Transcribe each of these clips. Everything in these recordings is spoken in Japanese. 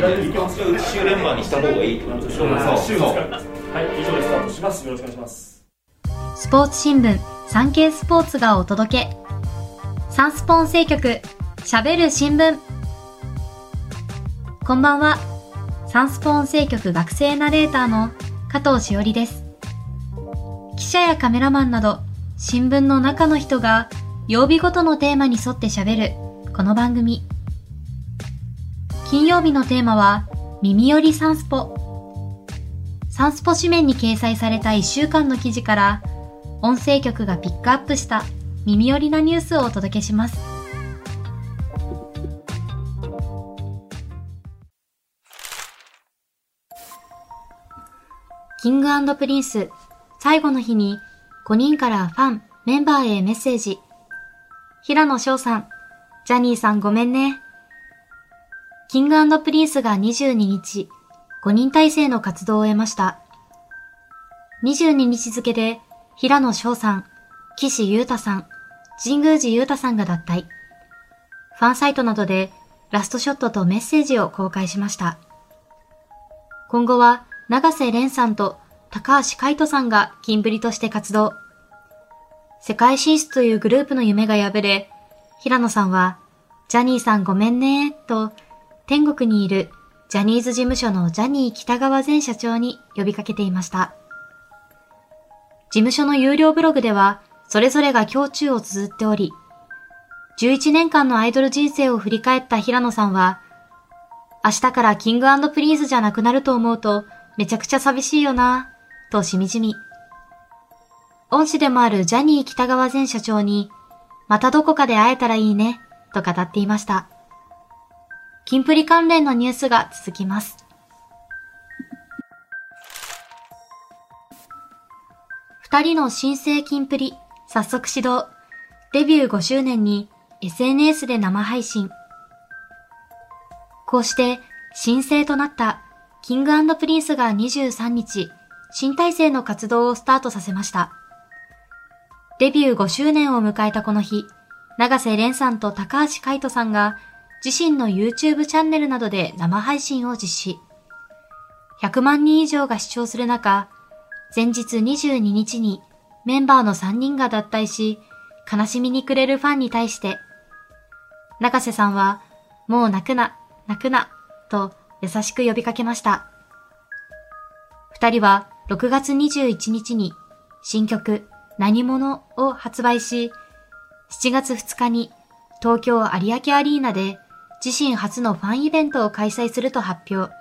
週連番にした方がいいってことで。しょ週そう。はい以上でスタートします。よろしくお願いします。スポーツ新聞サンケイスポーツがお届け。サンスポ音声局しゃべる新聞こんばんは。サンスポ音声局学生ナレーターの加藤しおりです。記者やカメラマンなど新聞の中の人が曜日ごとのテーマに沿って喋るこの番組。金曜日のテーマは耳よりサンスポサンスポ紙面に掲載された1週間の記事から音声局がピックアップした耳寄りなニュースをお届けします。キングプリンス最後の日に5人からファン、メンバーへメッセージ。平野紫耀さん、ジャニーさんごめんね。キングプリンスが22日、5人体制の活動を終えました。22日付で平野紫耀さん、岸優太さん、神宮寺勇太さんが脱退。ファンサイトなどでラストショットとメッセージを公開しました。今後は永瀬廉さんと高橋海人さんがキンプリとして活動。世界進出というグループの夢が破れ、平野さんは、ジャニーさんごめんね、と、天国にいるジャニーズ事務所のジャニー喜多川前社長に呼びかけていました。事務所の有料ブログでは、それぞれが胸中を綴っており、11年間のアイドル人生を振り返った平野さんは、明日からキングプリンスじゃなくなると思うと、めちゃくちゃ寂しいよな、としみじみ。恩師でもあるジャニー北川前社長に、またどこかで会えたらいいね、と語っていました。キンプリ関連のニュースが続きます。二人の新生金プリ、早速始動。デビュー5周年に SNS で生配信。こうして新生となったキングプリンスが23日、新体制の活動をスタートさせました。デビュー5周年を迎えたこの日、永瀬廉さんと高橋海人さんが自身の YouTube チャンネルなどで生配信を実施。100万人以上が視聴する中、前日22日にメンバーの3人が脱退し、悲しみに暮れるファンに対して、中瀬さんは、もう泣くな、泣くな、と優しく呼びかけました。二人は6月21日に新曲何者を発売し、7月2日に東京有明アリーナで自身初のファンイベントを開催すると発表。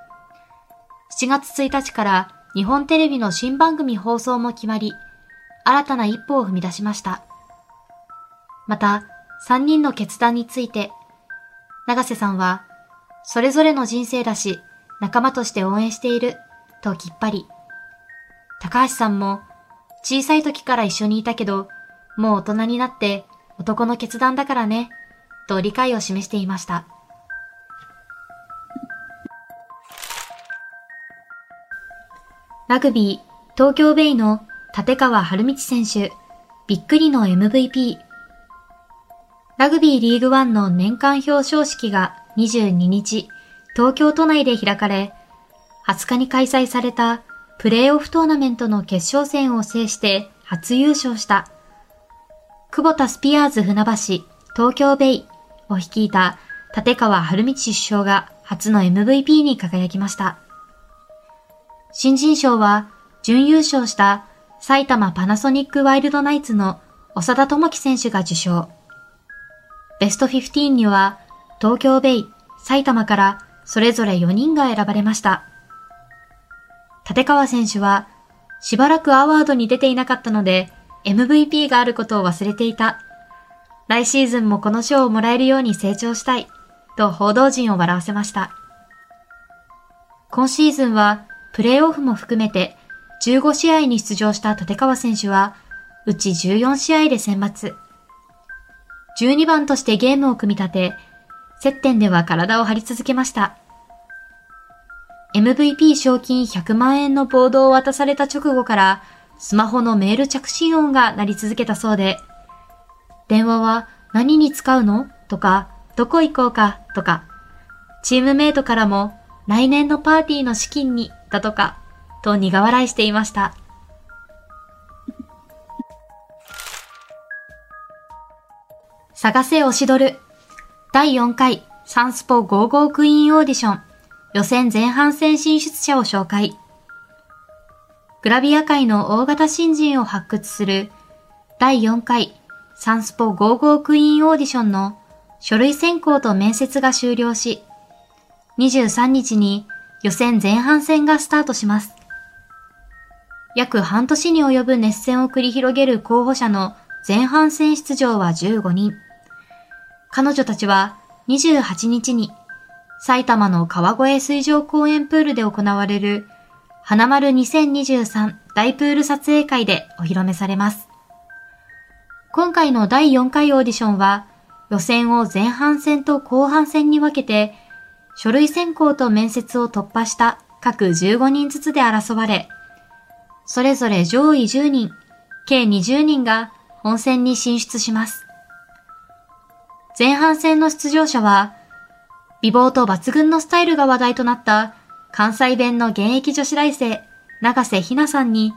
7月1日から日本テレビの新番組放送も決まり、新たな一歩を踏み出しました。また、3人の決断について、長瀬さんは、それぞれの人生だし、仲間として応援している、ときっぱり。高橋さんも、小さい時から一緒にいたけど、もう大人になって男の決断だからね、と理解を示していました。ラグビー、東京ベイの立川春道選手、びっくりの MVP。ラグビーリーグワンの年間表彰式が22日、東京都内で開かれ、20日に開催されたプレーオフトーナメントの決勝戦を制して初優勝した、久保田スピアーズ船橋、東京ベイを率いた立川春道首相が初の MVP に輝きました。新人賞は準優勝した埼玉パナソニックワイルドナイツの長田智樹選手が受賞。ベスト15には東京ベイ、埼玉からそれぞれ4人が選ばれました。立川選手はしばらくアワードに出ていなかったので MVP があることを忘れていた。来シーズンもこの賞をもらえるように成長したい。と報道陣を笑わせました。今シーズンはプレーオフも含めて15試合に出場した立川選手は、うち14試合で選抜。12番としてゲームを組み立て、接点では体を張り続けました。MVP 賞金100万円のボードを渡された直後から、スマホのメール着信音が鳴り続けたそうで、電話は何に使うの？とか、どこ行こうか？とか、チームメイトからも来年のパーティーの資金に、だとか、と苦笑いしていました。探せおしどる。第4回サンスポ55クイーンオーディション予選前半戦進出者を紹介。グラビア界の大型新人を発掘する第4回サンスポ55クイーンオーディションの書類選考と面接が終了し、23日に予選前半戦がスタートします。約半年に及ぶ熱戦を繰り広げる候補者の前半戦出場は15人。彼女たちは28日に埼玉の川越水上公園プールで行われる花丸2023大プール撮影会でお披露目されます。今回の第4回オーディションは予選を前半戦と後半戦に分けて書類選考と面接を突破した各15人ずつで争われ、それぞれ上位10人、計20人が本戦に進出します。前半戦の出場者は、美貌と抜群のスタイルが話題となった関西弁の現役女子大生、長瀬ひなさんに、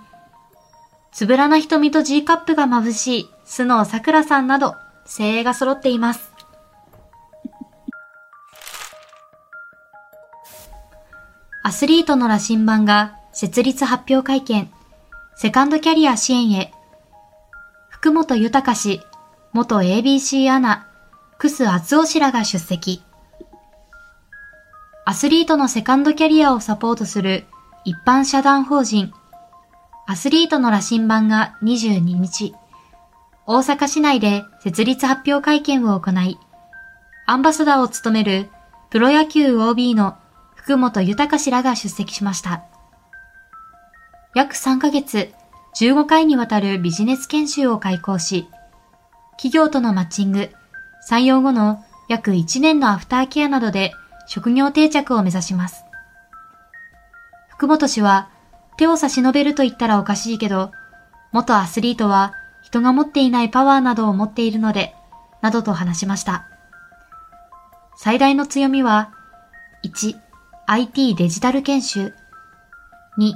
つぶらな瞳と G カップが眩しい須野桜さんなど、精鋭が揃っています。アスリートの羅針盤が設立発表会見、セカンドキャリア支援へ、福本豊氏、元 ABC アナ、クス厚尾氏らが出席。アスリートのセカンドキャリアをサポートする一般社団法人。アスリートの羅針盤が22日、大阪市内で設立発表会見を行い、アンバサダーを務めるプロ野球 OB の福本豊氏らが出席しました。約3ヶ月、15回にわたるビジネス研修を開講し、企業とのマッチング、採用後の約1年のアフターケアなどで職業定着を目指します。福本氏は手を差し伸べると言ったらおかしいけど、元アスリートは人が持っていないパワーなどを持っているので、などと話しました。最大の強みは、1、IT デジタル研修。2、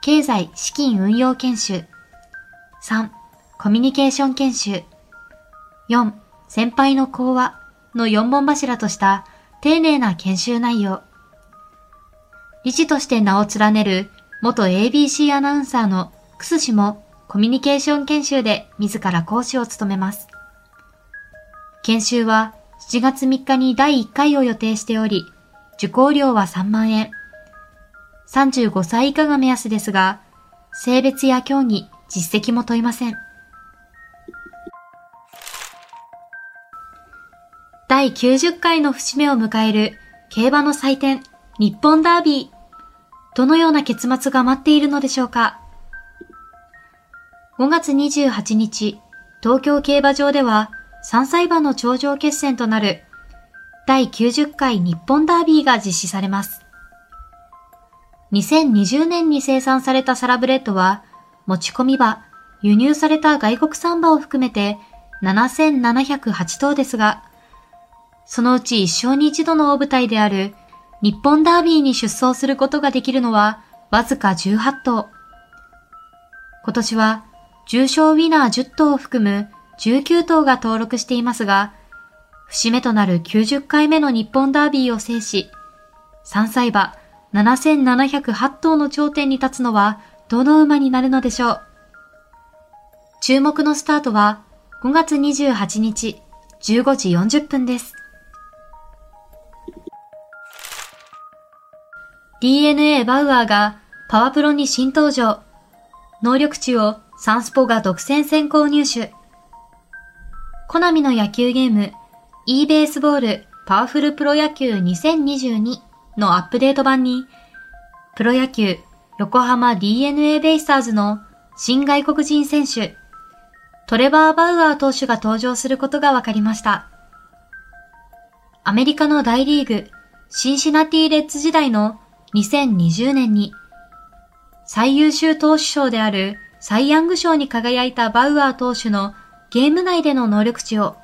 経済資金運用研修。3、コミュニケーション研修。4、先輩の講話の4本柱とした丁寧な研修内容。理事として名を連ねる元 ABC アナウンサーのクス氏もコミュニケーション研修で自ら講師を務めます。研修は7月3日に第1回を予定しており、受講料は3万円。35歳以下が目安ですが、性別や競技、実績も問いません。第90回の節目を迎える競馬の祭典、日本ダービー。どのような結末が待っているのでしょうか ?5 月28日、東京競馬場では3歳馬の頂上決戦となる第90回日本ダービーが実施されます。2020年に生産されたサラブレッドは、持ち込み馬、輸入された外国産馬を含めて7708頭ですが、そのうち一生に一度の大舞台である日本ダービーに出走することができるのはわずか18頭。今年は重賞ウィナー10頭を含む19頭が登録していますが、節目となる90回目の日本ダービーを制し、3歳馬7708頭の頂点に立つのはどの馬になるのでしょう。注目のスタートは5月28日15時40分です。DNA バウアーがパワプロに新登場。能力値をサンスポが独占先行入手。コナミの野球ゲーム e ベースボールパワフルプロ野球2022のアップデート版にプロ野球横浜 DNA ベイスターズの新外国人選手トレバー・バウアー投手が登場することが分かりました。アメリカの大リーグシンシナティレッツ時代の2020年に最優秀投手賞であるサイ・ヤング賞に輝いたバウアー投手のゲーム内での能力値を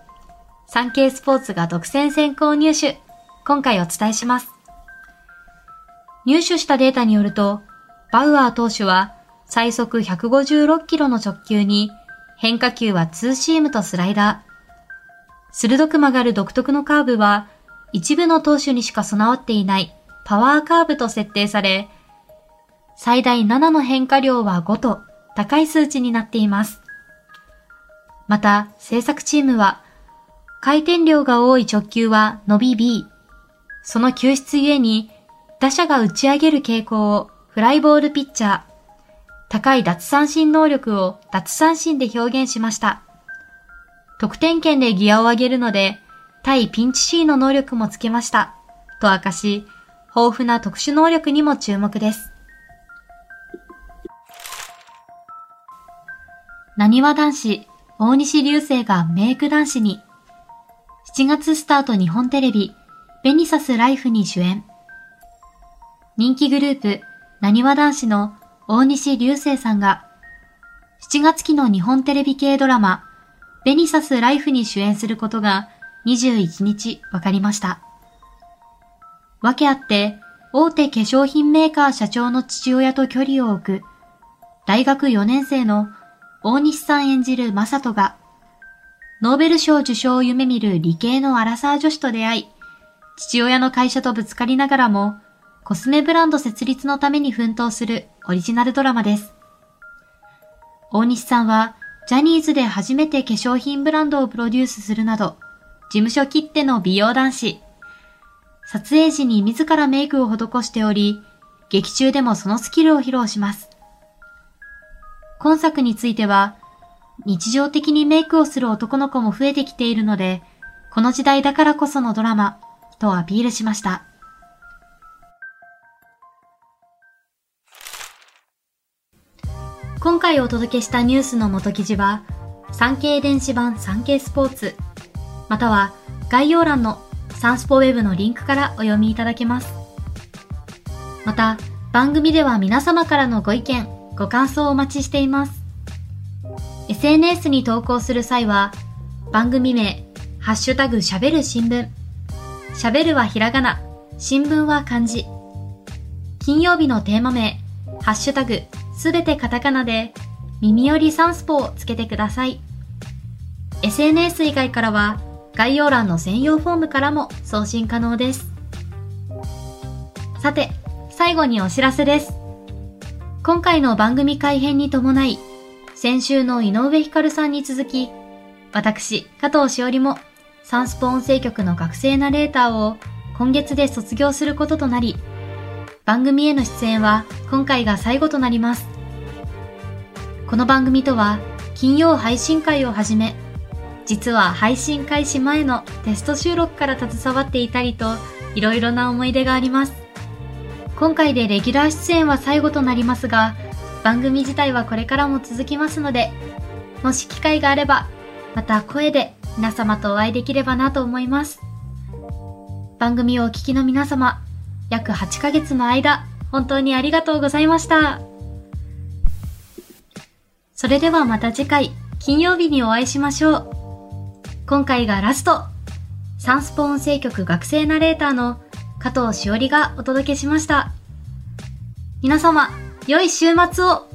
サンケイスポーツが独占先行入手。今回お伝えします。入手したデータによると、バウアー投手は最速156キロの直球に変化球はツーシームとスライダー。鋭く曲がる独特のカーブは一部の投手にしか備わっていないパワーカーブと設定され、最大7の変化量は5と高い数値になっています。また、制作チームは、回転量が多い直球は伸び B。その救出ゆえに、打者が打ち上げる傾向をフライボールピッチャー、高い奪三振能力を奪三振で表現しました。得点圏でギアを上げるので、対ピンチ C の能力もつけました。と明かし、豊富な特殊能力にも注目です。なにわ男子、大西流星がメイク男子に、7月スタート日本テレビ、ベニサスライフに主演。人気グループ、なにわ男子の大西流星さんが、7月期の日本テレビ系ドラマ、ベニサスライフに主演することが21日分かりました。わけあって、大手化粧品メーカー社長の父親と距離を置く、大学4年生の大西さん演じるマサトが、ノーベル賞受賞を夢見る理系のアラサー女子と出会い、父親の会社とぶつかりながらも、コスメブランド設立のために奮闘するオリジナルドラマです。大西さんは、ジャニーズで初めて化粧品ブランドをプロデュースするなど、事務所切っての美容男子。撮影時に自らメイクを施しており、劇中でもそのスキルを披露します。今作については、日常的にメイクをする男の子も増えてきているので、この時代だからこそのドラマ、とアピールしました。今回お届けしたニュースの元記事は、産経電子版産経スポーツ、または概要欄のサンスポウェブのリンクからお読みいただけます。また、番組では皆様からのご意見、ご感想をお待ちしています。SNS に投稿する際は、番組名、ハッシュタグ喋る新聞。喋るはひらがな、新聞は漢字。金曜日のテーマ名、ハッシュタグ、すべてカタカナで、耳よりサンスポをつけてください。SNS 以外からは、概要欄の専用フォームからも送信可能です。さて、最後にお知らせです。今回の番組改編に伴い、先週の井上光さんに続き、私、加藤しおりも、サンスポ音声局の学生ナレーターを今月で卒業することとなり、番組への出演は今回が最後となります。この番組とは、金曜配信会をはじめ、実は配信開始前のテスト収録から携わっていたりと、いろいろな思い出があります。今回でレギュラー出演は最後となりますが、番組自体はこれからも続きますので、もし機会があれば、また声で皆様とお会いできればなと思います。番組をお聞きの皆様、約8ヶ月の間、本当にありがとうございました。それではまた次回、金曜日にお会いしましょう。今回がラスト。サンスポ音声局学生ナレーターの加藤しおりがお届けしました。皆様、良い週末を。